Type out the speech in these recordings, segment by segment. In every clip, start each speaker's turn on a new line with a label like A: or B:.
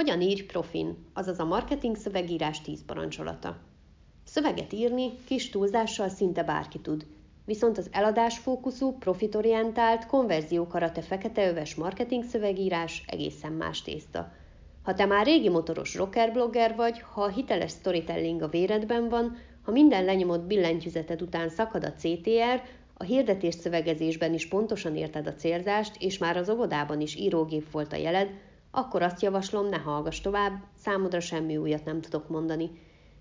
A: Hogyan írj profin, azaz a marketing szövegírás 10 parancsolata. Szöveget írni kis túlzással szinte bárki tud, viszont az eladásfókuszú, profitorientált, konverziókarate feketeöves marketing szövegírás egészen más tészta. Ha te már régi motoros rockerblogger vagy, ha a hiteles storytelling a véredben van, ha minden lenyomott billentyűzeted után szakad a CTR, a hirdetés szövegezésben is pontosan érted a célzást, és már az óvodában is írógép volt a jeled, akkor azt javaslom, ne hallgass tovább, számodra semmi újat nem tudok mondani.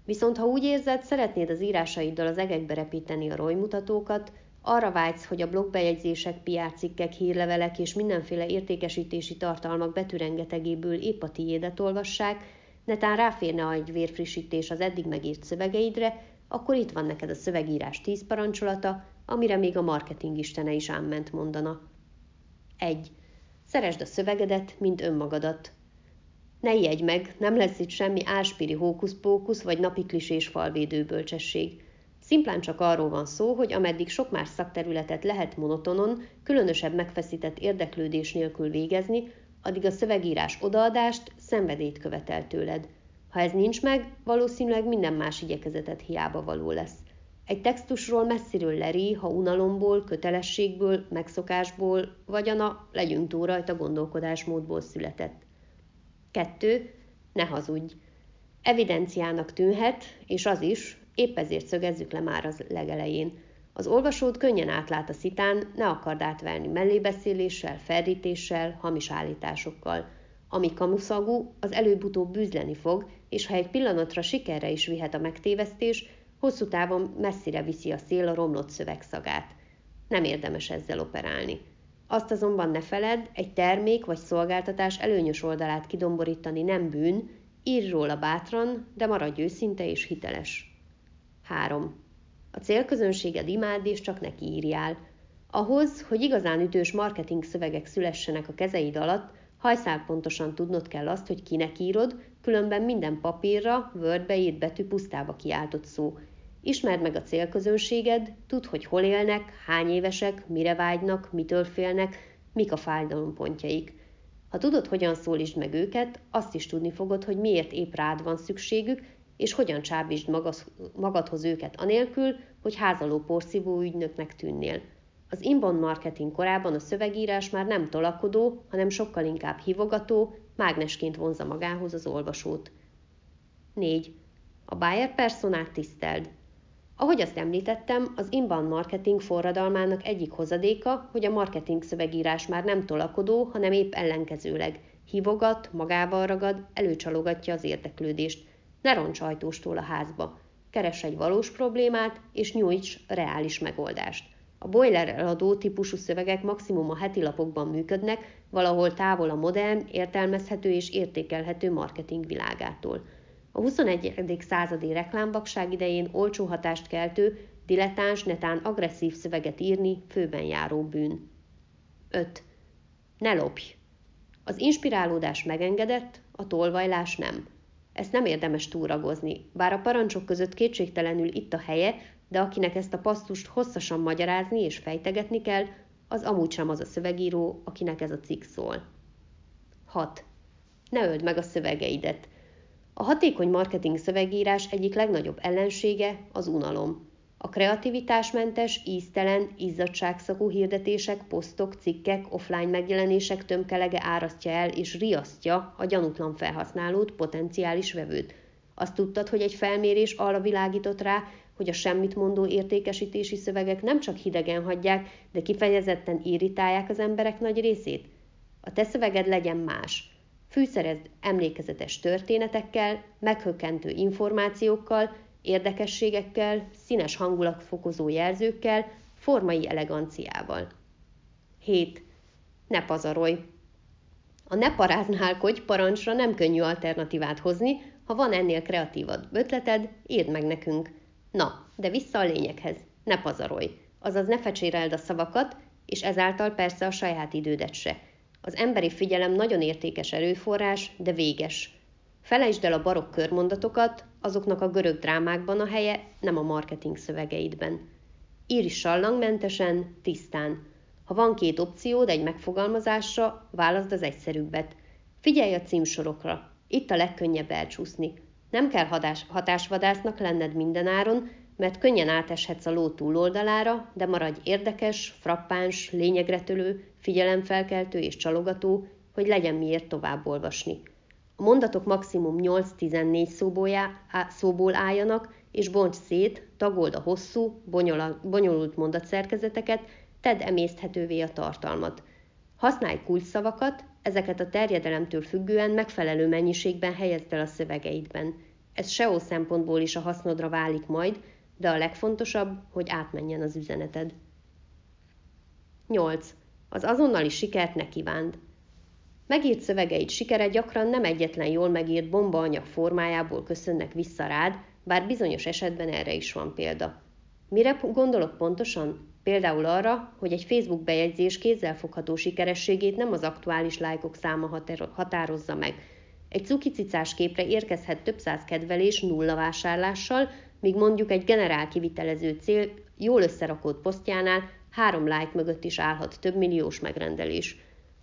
A: Viszont ha úgy érzed, szeretnéd az írásaiddal az egekbe repíteni a rojmutatókat, arra vágysz, hogy a blogbejegyzések, piárcikkek, hírlevelek és mindenféle értékesítési tartalmak betűrengetegéből épp a tiédet olvassák, netán ráférne egy vérfrissítés az eddig megírt szövegeidre, akkor itt van neked a szövegírás tíz parancsolata, amire még a marketing istene is ámment mondana. 1. Szeresd a szövegedet, mint önmagadat. Ne ijedj meg, nem lesz itt semmi áspiri hókusz-pókusz vagy napi klisés falvédő bölcsesség. Szimplán csak arról van szó, hogy ameddig sok más szakterületet lehet monotonon, különösebb megfeszített érdeklődés nélkül végezni, addig a szövegírás odaadást, szenvedélyt követel tőled. Ha ez nincs meg, valószínűleg minden más igyekezetet hiába való lesz. Egy textusról messziről leri, ha unalomból, kötelességből, megszokásból, vagy a legyünk túl rajta gondolkodásmódból született. 2. Ne hazudj. Evidenciának tűnhet, és az is, épp ezért szögezzük le már az legelején. Az olvasód könnyen átlát a szitán, ne akard átverni mellébeszéléssel, ferdítéssel, hamis állításokkal. Ami kamuszagú, az előbb-utóbb bűzleni fog, és ha egy pillanatra sikerre is vihet a megtévesztés, hosszú távon messzire viszi a szél a romlott szövegszagát. Nem érdemes ezzel operálni. Azt azonban ne feledd, egy termék vagy szolgáltatás előnyös oldalát kidomborítani nem bűn, írj róla bátran, de maradj őszinte és hiteles. 3. A célközönséged imád és csak neki írjál. Ahhoz, hogy igazán ütős marketing szövegek szülessenek a kezeid alatt, hajszál pontosan tudnod kell azt, hogy kinek írod, különben minden papírra, Wordbe írt betű pusztába kiáltott szó, Ismerd meg a célközönséged, tudd, hogy hol élnek, hány évesek, mire vágynak, mitől félnek, mik a fájdalompontjaik. Ha tudod, hogyan szólítsd meg őket, azt is tudni fogod, hogy miért épp rád van szükségük, és hogyan csábítsd magadhoz őket anélkül, hogy házaló porszívó ügynöknek tűnnél. Az inbound marketing korában a szövegírás már nem tolakodó, hanem sokkal inkább hivogató, mágnesként vonza magához az olvasót. 4. A buyer personát tiszteld. Ahogy azt említettem, az inbound marketing forradalmának egyik hozadéka, hogy a marketing szövegírás már nem tolakodó, hanem épp ellenkezőleg. Hívogat, magával ragad, előcsalogatja az érdeklődést. Ne roncs ajtóstól a házba. Keres egy valós problémát, és nyújts reális megoldást. A boiler eladó típusú szövegek maximum a heti lapokban működnek, valahol távol a modern, értelmezhető és értékelhető marketing világától. A 21. századi reklámvakság idején olcsó hatást keltő, dilettáns, netán agresszív szöveget írni főben járó bűn. 5. Ne lopj! Az inspirálódás megengedett, a tolvajlás nem. Ezt nem érdemes túragozni, bár a parancsok között kétségtelenül itt a helye, de akinek ezt a pasztust hosszasan magyarázni és fejtegetni kell, az amúgy sem az a szövegíró, akinek ez a cikk szól. 6. Ne öld meg a szövegeidet – a hatékony marketing szövegírás egyik legnagyobb ellensége az unalom. A kreativitásmentes, íztelen, izzadságszakú hirdetések, posztok, cikkek, offline megjelenések tömkelege árasztja el és riasztja a gyanútlan felhasználót, potenciális vevőt. Azt tudtad, hogy egy felmérés arra világított rá, hogy a semmit mondó értékesítési szövegek nem csak hidegen hagyják, de kifejezetten irritálják az emberek nagy részét? A te szöveged legyen más – Fűszerezd emlékezetes történetekkel, meghökkentő információkkal, érdekességekkel, színes hangulatfokozó jelzőkkel, formai eleganciával. 7. Ne pazarolj! A ne paráználkodj parancsra nem könnyű alternatívát hozni, ha van ennél kreatívabb ötleted, írd meg nekünk. Na, de vissza a lényeghez, ne pazarolj, azaz ne fecséreld a szavakat, és ezáltal persze a saját idődet se – az emberi figyelem nagyon értékes erőforrás, de véges. Felejtsd el a barokk körmondatokat, azoknak a görög drámákban a helye, nem a marketing szövegeidben. Írj sallangmentesen, tisztán. Ha van két opciód egy megfogalmazásra, válaszd az egyszerűbbet. Figyelj a címsorokra. Itt a legkönnyebb elcsúszni. Nem kell hatás, hatásvadásznak lenned mindenáron, mert könnyen áteshetsz a ló túloldalára, de maradj érdekes, frappáns, lényegretölő, figyelemfelkeltő és csalogató, hogy legyen miért tovább olvasni. A mondatok maximum 8-14 szóból, szóból álljanak, és bonts szét, tagold a hosszú, bonyolult mondatszerkezeteket, tedd emészthetővé a tartalmat. Használj kulcsszavakat, ezeket a terjedelemtől függően megfelelő mennyiségben helyezd el a szövegeidben. Ez SEO szempontból is a hasznodra válik majd, de a legfontosabb, hogy átmenjen az üzeneted. 8. Az azonnali sikert ne kívánd. Megírt szövegeid sikere gyakran nem egyetlen jól megírt bombaanyag formájából köszönnek vissza rád, bár bizonyos esetben erre is van példa. Mire gondolok pontosan? Például arra, hogy egy Facebook bejegyzés kézzelfogható sikerességét nem az aktuális lájkok száma határozza meg. Egy cukicicás képre érkezhet több száz kedvelés nulla vásárlással, míg mondjuk egy generál kivitelező cél jól összerakott posztjánál három like mögött is állhat több milliós megrendelés.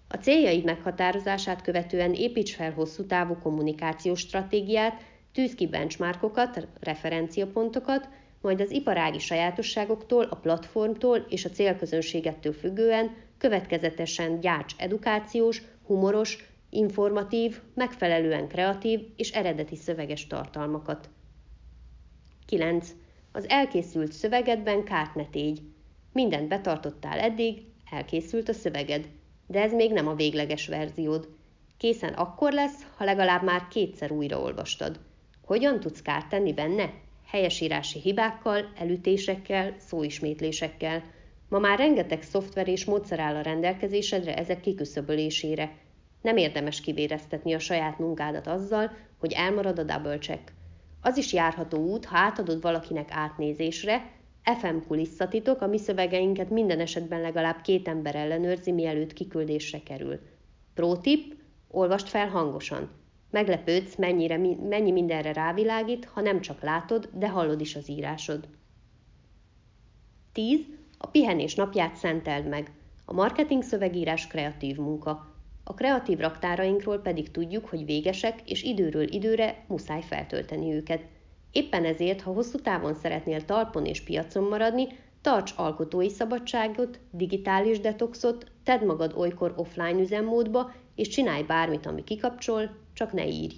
A: A céljaid meghatározását követően építs fel hosszú távú kommunikációs stratégiát, tűz ki benchmarkokat, referenciapontokat, majd az iparági sajátosságoktól, a platformtól és a célközönségettől függően következetesen gyárts edukációs, humoros, informatív, megfelelően kreatív és eredeti szöveges tartalmakat. 9. Az elkészült szövegedben kárt ne tégy. Mindent betartottál eddig, elkészült a szöveged, de ez még nem a végleges verziód. Készen akkor lesz, ha legalább már kétszer újraolvastad. Hogyan tudsz kárt tenni benne? Helyesírási hibákkal, elütésekkel, szóismétlésekkel. Ma már rengeteg szoftver és módszer áll a rendelkezésedre ezek kiküszöbölésére. Nem érdemes kivéreztetni a saját munkádat azzal, hogy elmarad a double check. Az is járható út, ha átadod valakinek átnézésre, FM kulisszatitok, a mi szövegeinket minden esetben legalább két ember ellenőrzi, mielőtt kiküldésre kerül. Pro tip, olvast fel hangosan. Meglepődsz, mennyire, mennyi mindenre rávilágít, ha nem csak látod, de hallod is az írásod. 10. A pihenés napját szenteld meg. A marketing szövegírás kreatív munka. A kreatív raktárainkról pedig tudjuk, hogy végesek, és időről időre muszáj feltölteni őket. Éppen ezért, ha hosszú távon szeretnél talpon és piacon maradni, tarts alkotói szabadságot, digitális detoxot, tedd magad olykor offline üzemmódba, és csinálj bármit, ami kikapcsol, csak ne írj.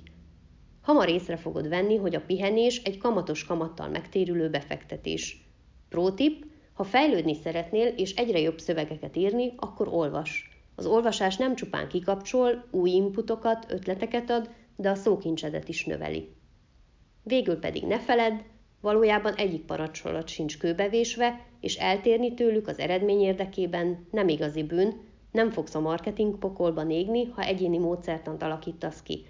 A: Hamar észre fogod venni, hogy a pihenés egy kamatos kamattal megtérülő befektetés. Prótip, ha fejlődni szeretnél és egyre jobb szövegeket írni, akkor olvas. Az olvasás nem csupán kikapcsol, új inputokat, ötleteket ad, de a szókincsedet is növeli. Végül pedig ne feledd, valójában egyik parancsolat sincs kőbevésve, és eltérni tőlük az eredmény érdekében nem igazi bűn, nem fogsz a marketing pokolban égni, ha egyéni módszertant alakítasz ki.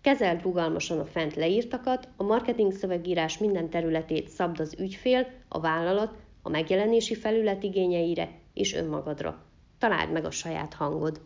A: Kezeld rugalmasan a fent leírtakat, a marketing szövegírás minden területét szabd az ügyfél, a vállalat, a megjelenési felület igényeire és önmagadra. Találd meg a saját hangod.